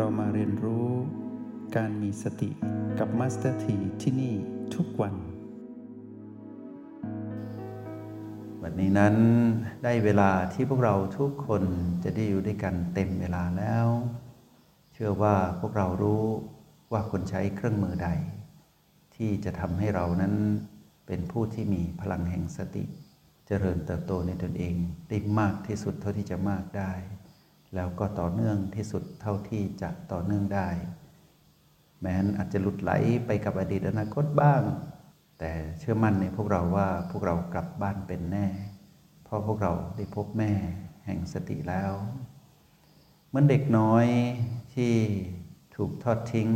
เรามาเรียนรู้การมีสติกับมาสเตอร์ทีที่นี่ทุกวัน วันนี้นั้นได้เวลาที่พวกเราทุกคนจะได้อยู่ด้วยกันเต็มเวลาแล้ว เชื่อว่าพวกเรารู้ว่าคนใช้เครื่องมือใด ที่จะทำให้เรานั้นเป็นผู้ที่มีพลังแห่งสติเจริญเติบโตในตนเองได้มากที่สุดเท่าที่จะมากได้ แล้วก็ต่อเนื่องที่สุดเท่าที่จะต่อเนื่องได้ แม้นอาจจะหลุดไหลไปกับอดีตอนาคตบ้าง แต่เชื่อมั่นในพวกเราว่าพวกเรากลับบ้านเป็นแน่ เพราะพวกเราได้พบแม่แห่งสติแล้วเหมือนเด็กน้อยที่ถูกทอดทิ้ง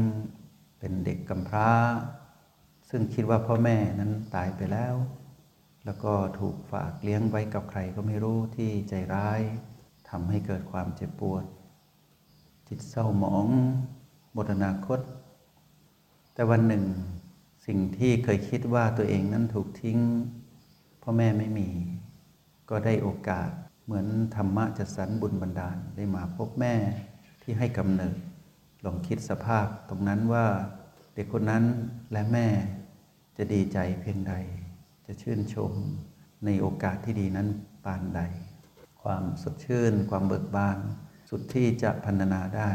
เป็นเด็กกำพร้า ซึ่งคิดว่าพ่อแม่นั้นตายไปแล้ว แล้วก็ถูกฝากเลี้ยงไว้กับใครก็ไม่รู้ที่ใจร้าย ทำให้เกิดความเจ็บปวด จิตเศร้าหมองหมดอนาคต แต่วันหนึ่งสิ่งที่เคยคิดว่าตัวเองนั้นถูกทิ้งพ่อแม่ไม่มี ก็ได้โอกาสเหมือนธรรมะจัดสรรบุญบันดาลได้มาพบแม่ที่ให้กำเนิด ลองคิดสภาพตรงนั้นว่าเด็กคนนั้นและแม่จะดีใจเพียงใด จะชื่นชมในโอกาสที่ดีนั้นปานใด ความสดชื่น ความเบิกบาน สุดที่จะพันนาได้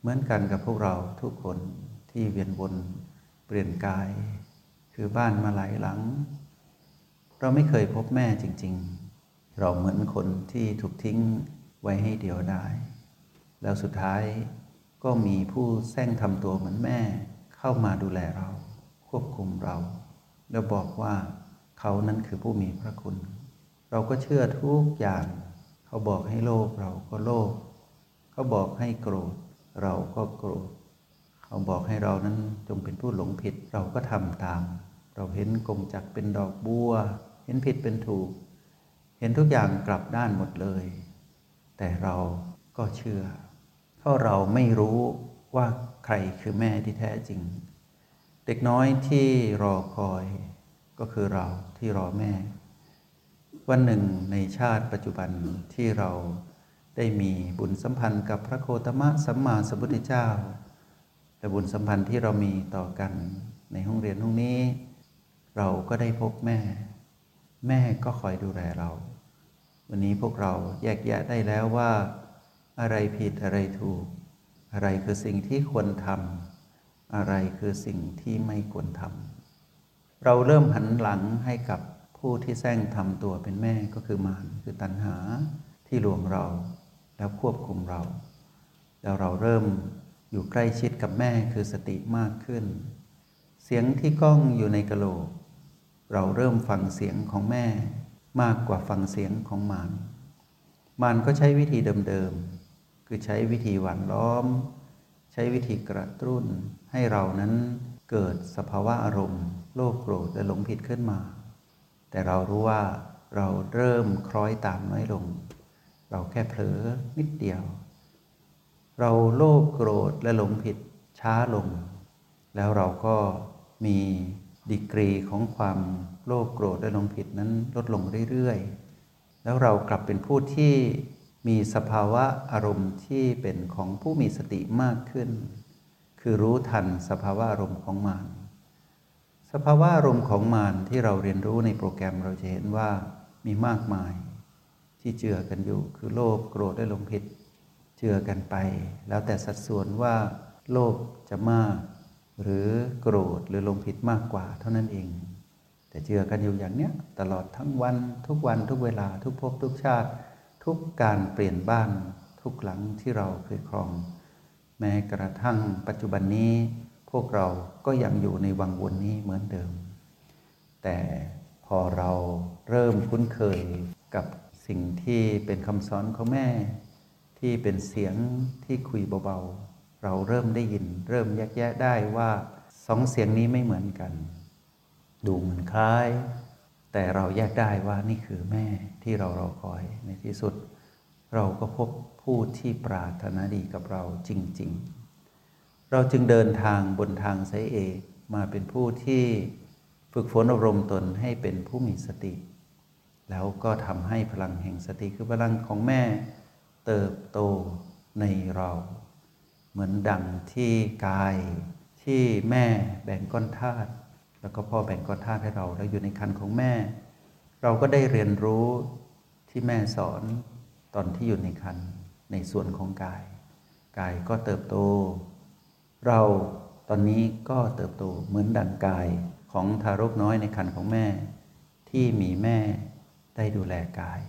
เหมือนกันกับพวกเราทุกคนที่เวียนวนเปลี่ยนกาย คือบ้านมาหลายหลัง เราไม่เคยพบแม่จริง ๆ เราเหมือนคนที่ถูกทิ้งไว้ให้เดียวได้ แล้วสุดท้ายก็มีผู้แซงทำตัวเหมือนแม่เข้ามาดูแลเรา ควบคุมเรา แล้วบอกว่าเขานั้นคือผู้มีพระคุณ เราก็เชื่อทุกอย่าง เขาบอกให้โลภเราก็โลภเขาบอกให้โกรธ เราก็โกรธ เขาบอกให้เรานั้นจงเป็นผู้หลงผิดเราก็ทำตาม เราเห็นกงจักเป็นดอกบัว เห็นผิดเป็นถูก เห็นทุกอย่างกลับด้านหมดเลย แต่เราก็เชื่อ เพราะเราไม่รู้ว่าใครคือแม่ที่แท้จริง เด็กน้อยที่รอคอยก็คือเราที่รอแม่ วันหนึ่งในชาติปัจจุบันที่เราได้มีบุญสัมพันธ์กับพระโคตมะสัมมาสัมพุทธเจ้า และบุญสัมพันธ์ที่เรามีต่อกันในห้องเรียนห้องนี้ เราก็ได้พบแม่ แม่ก็คอยดูแลเรา วันนี้พวกเราแยกแยะได้แล้วว่า อะไรผิดอะไรถูก อะไรคือสิ่งที่ควรทำอะไรคือสิ่งที่ไม่ควรทำเราเริ่มหันหลังให้กับ ผู้ที่แซงทำตัวเป็นแม่ก็คือมารคือตัณหาที่ลวงเราแล้วควบคุมเรา แล้วเราเริ่มอยู่ใกล้ชิดกับแม่คือสติมากขึ้น เสียงที่ก้องอยู่ในกะโหลก เราเริ่มฟังเสียงของแม่มากกว่าฟังเสียงของมารมารก็ใช้วิธีเดิมๆคือใช้วิธีหวานล้อม ใช้วิธีกระตุ้นให้เรานั้นเกิดสภาวะอารมณ์ โลภโกรธและหลงผิดขึ้นมา แต่เรารู้ว่าเราเริ่มคล้อยตามน้อยลง เราแค่เผลอนิดเดียว เราโลภโกรธและหลงผิดช้าลง แล้วเราก็มีดีกรีของความโลภโกรธและหลงผิดนั้นลดลงเรื่อยๆ แล้วเรากลับเป็นผู้ที่มีสภาวะอารมณ์ที่เป็นของผู้มีสติมากขึ้น คือรู้ทันสภาวะอารมณ์ของมาร สภาวะอารมณ์ของมารที่เราเรียนรู้ในโปรแกรมเราจะเห็นว่ามีมากมาย ที่เจือกันอยู่คือโลภโกรธและหลงผิด เจือกันไป แล้วแต่สัดส่วนว่า โลภจะมาก หรือโกรธหรือหลงผิดมากกว่าเท่านั้นเอง แต่เจือกันอยู่อย่างเนี้ยตลอดทั้งวันทุกวันทุกเวลาทุกภพทุกชาติ ทุกการเปลี่ยนบ้านทุกหลังที่เราเคยครอง แม้กระทั่งปัจจุบันนี้ พวกเราก็ยังอยู่ในวังวนนี้เหมือนเดิม แต่พอเราเริ่มคุ้นเคยกับสิ่งที่เป็นคำสอนของแม่ ที่เป็นเสียงที่คุยเบาๆ เราเริ่มได้ยิน เริ่มแยกแยะได้ว่าสองเสียงนี้ไม่เหมือนกัน ดูเหมือนคล้าย แต่เราแยกได้ว่านี่คือแม่ที่เรารอคอยในที่สุด เราก็พบผู้ที่ปรารถนาดีกับเราจริง ๆ เราจึงเดินทางบนทางสายเอกมาเป็นผู้ที่ฝึกฝนอบรมตนให้เป็นผู้มีสติ แล้วก็ทำให้พลังแห่งสติคือพลังของแม่เติบโตในเรา เหมือนดังที่กายที่แม่แบ่งก้อนธาตุแล้วก็พ่อแบ่งก้อนธาตุให้เราแล้วอยู่ในคันของแม่ เราก็ได้เรียนรู้ที่แม่สอนตอนที่อยู่ในคันในส่วนของกาย กายก็เติบโต เราตอนนี้ก็เติบโตเหมือนดังกายของทารกน้อยในคันของแม่ ที่มีแม่ได้ดูแลกาย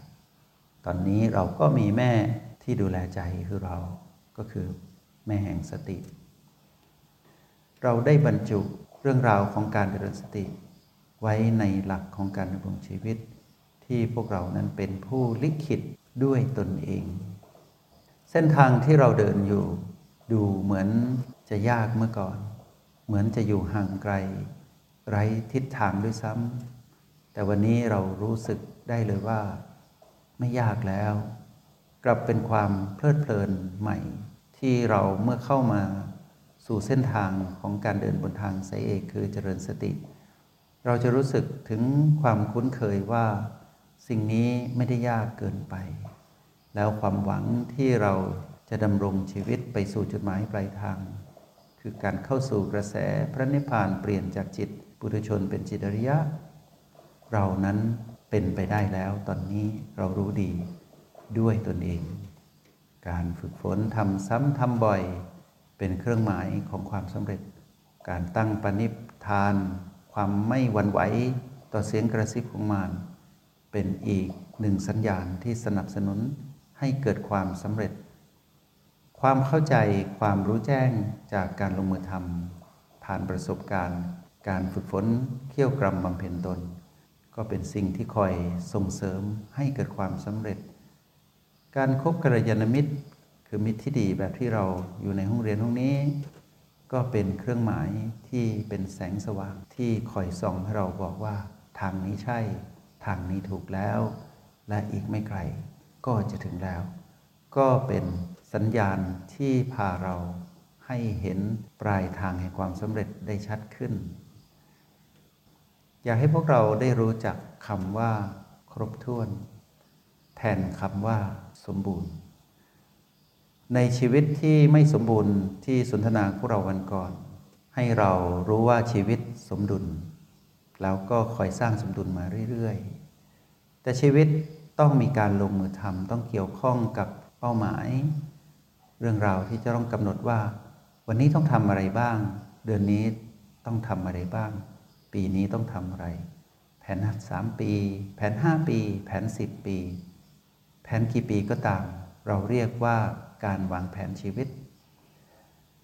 ตอนนี้เราก็มีแม่ที่ดูแลใจคือเราก็คือแม่แห่งสติ เราได้บรรจุเรื่องราวของการเจริญสติ ไว้ในหลักของการดำรงชีวิต ที่พวกเรานั้นเป็นผู้ลิขิตด้วยตนเอง เส้นทางที่เราเดินอยู่ดูเหมือน จะยากเมื่อก่อน เหมือนจะอยู่ห่างไกล ไร้ทิศทางด้วยซ้ำแต่วันนี้เรารู้สึกได้เลยว่า ไม่ยากแล้ว กลับเป็นความเพลิดเพลินใหม่ ที่เราเมื่อเข้ามาสู่เส้นทางของการเดินบนทางสายเอกคือเจริญสติ เราจะรู้สึกถึงความคุ้นเคยว่า สิ่งนี้ไม่ได้ยากเกินไป แล้วความหวังที่เราจะดำรงชีวิตไปสู่จุดหมายปลายทาง คือการเข้าสู่กระแสพระนิพพานเปลี่ยนจากจิตปุถุชนเป็นจิตอริยะ เรานั้นเป็นไปได้แล้วตอนนี้เรารู้ดีด้วยตนเอง การฝึกฝนทำซ้ำทำบ่อย เป็นเครื่องหมายของความสำเร็จ การตั้งปณิธาน ความไม่หวั่นไหวต่อเสียงกระซิบของมารเป็นอีกหนึ่งสัญญาณที่สนับสนุนให้เกิดความสำเร็จ ความเข้าใจความรู้แจ้งจากการลงมือทำผ่านประสบการณ์ การฝึกฝนเขี่ยวกรำบำเพ็ญตน ก็เป็นสิ่งที่คอยส่งเสริมให้เกิดความสำเร็จ การคบกัลยาณมิตร คือมิตรที่ดีแบบที่เราอยู่ในห้องเรียนห้องนี้ ก็เป็นเครื่องหมายที่เป็นแสงสว่างที่คอยส่องให้เราบอกว่า ทางนี้ใช่ ทางนี้ถูกแล้ว และอีกไม่ไกลก็จะถึงแล้ว ก็เป็น สัญญาณที่พาเราให้เห็นปลายทางแห่งความสำเร็จได้ชัดขึ้น อยากให้พวกเราได้รู้จักคำว่า ครบถ้วน แทนคำว่า สมบูรณ์ ในชีวิตที่ไม่สมบูรณ์ที่สนทนาพวกเราวันก่อน ให้เรารู้ว่าชีวิตสมดุล แล้วก็คอยสร้างสมดุลมาเรื่อยๆ แต่ชีวิตต้องมีการลงมือทำต้องเกี่ยวข้องกับเป้าหมาย เรื่องราวที่จะต้องกำหนดว่า วันนี้ต้องทำอะไรบ้าง เดือนนี้ต้องทำอะไรบ้าง ปีนี้ต้องทำอะไร แผนสามปี แผนห้าปี แผนสิบปี แผนกี่ปีก็ตาม เราเรียกว่าการวางแผนชีวิต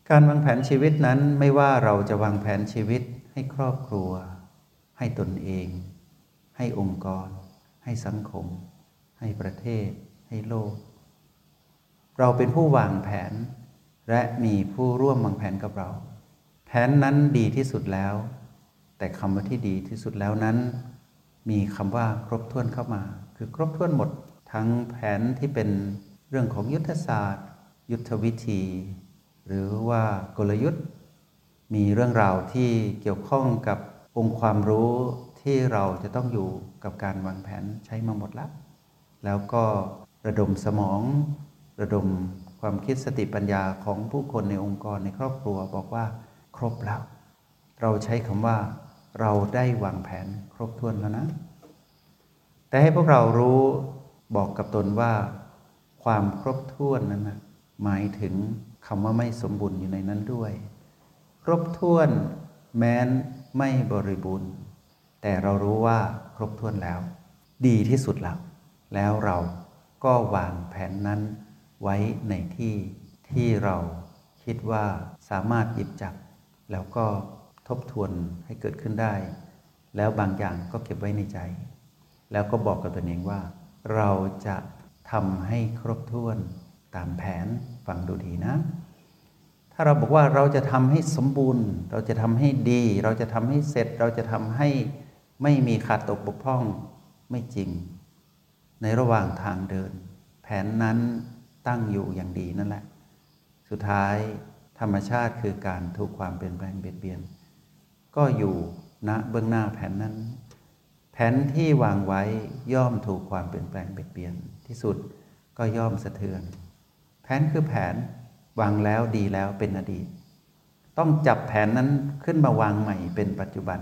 การวางแผนชีวิตนั้นไม่ว่าเราจะวางแผนชีวิตให้ครอบครัว ให้ตนเอง ให้องค์กร ให้สังคม ให้ประเทศ ให้โลก เราเป็นผู้วางแผน และมีผู้ร่วมวางแผนกับเรา แผนนั้นดีที่สุดแล้ว แต่คำว่าที่ดีที่สุดแล้วนั้น มีคำว่าครบถ้วนเข้ามา คือครบถ้วนหมด ทั้งแผนที่เป็นเรื่องของยุทธศาสตร์ ยุทธวิธี หรือว่ากลยุทธ์ มีเรื่องราวที่เกี่ยวข้องกับองค์ความรู้ที่เราจะต้องอยู่กับการวางแผนใช้มาหมดแล้วแล้วก็ระดมสมอง ระดมความคิดสติปัญญาของผู้คนในองค์กรในครอบครัวบอกว่าครบแล้ว เราใช้คำว่าเราได้วางแผนครบถ้วนแล้วนะ แต่ให้พวกเรารู้บอกกับตนว่า ความครบถ้วนนั้นนะหมายถึงคำว่าไม่สมบูรณ์อยู่ในนั้นด้วย ครบถ้วนแม้นไม่บริบูรณ์ แต่เรารู้ว่าครบถ้วนแล้ว ดีที่สุดแล้ว แล้วเราก็วางแผนนั้น ไว้ในที่ที่เราคิดว่าสามารถหยิบจับ แล้วก็ทบทวนให้เกิดขึ้นได้ แล้วบางอย่างก็เก็บไว้ในใจ แล้วก็บอกกับตนเองว่า เราจะทำให้ครบถ้วนตามแผนฟังดูดีนะ ถ้าเราบอกว่าเราจะทำให้สมบูรณ์ เราจะทำให้ดี เราจะทำให้เสร็จ เราจะทำให้ไม่มีขาดตกบกพร่องไม่จริง ในระหว่างทางเดิน แผนนั้น ตั้งอยู่อย่างดีนั่นแหละ สุดท้ายธรรมชาติคือการถูกความเปลี่ยนแปลงเบียดเบียน ก็อยู่ณเบื้องหน้าแผนนั้น แผนที่วางไว้ย่อมถูกความเปลี่ยนแปลงเบียดเบียนที่สุดก็ย่อมสะเทือน แผนคือแผนวางแล้วดีแล้วเป็นอดีต ต้องจับแผนนั้นขึ้นมาวางใหม่เป็นปัจจุบัน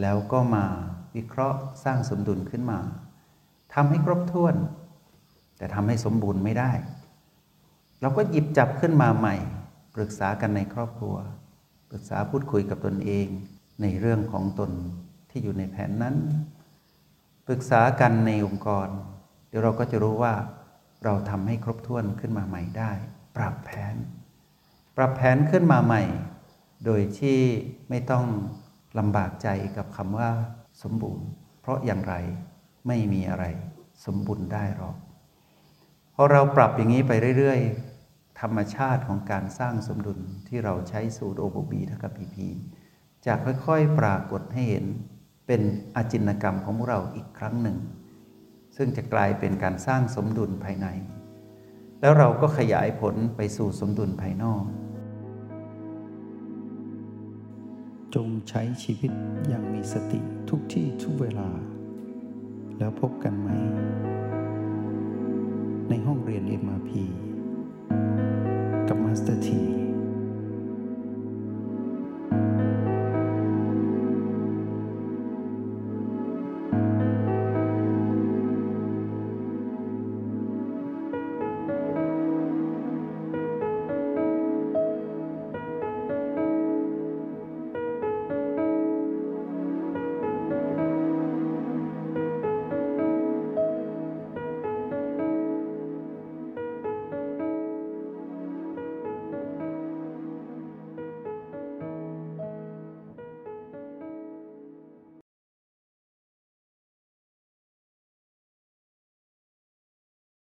แล้วก็มาวิเคราะห์สร้างสมดุลขึ้นมาทำให้ครบถ้วน แต่ทำให้สมบูรณ์ไม่ได้ เราก็หยิบจับขึ้นมาใหม่ ปรึกษากันในครอบครัว ปรึกษาพูดคุยกับตนเองในเรื่องของตนที่อยู่ในแผนนั้น ปรึกษากันในองค์กร เดี๋ยวเราก็จะรู้ว่า เราทำให้ครบถ้วนขึ้นมาใหม่ได้ ปรับแผน ปรับแผนขึ้นมาใหม่ โดยที่ไม่ต้องลำบากใจกับคำว่า สมบูรณ์ เพราะอย่างไรไม่มีอะไร สมบูรณ์ได้หรอก อเราปรับอย่างนี้ไปเรื่อย ๆ ธรรมชาติของการสร้างสมดุลที่เราใช้สูตรโอโบบีทักับพีพีจะค่อยๆปรากฏให้เห็นเป็นอาจินกรรมของเราอีกครั้งหนึ่ง ซึ่งจะกลายเป็นการสร้างสมดุลภายใน แล้วเราก็ขยายผลไปสู่สมดุลภายนอก จงใช้ชีวิตอย่างมีสติทุกที่ทุกเวลา แล้วพบกันไหม ในห้องเรียน m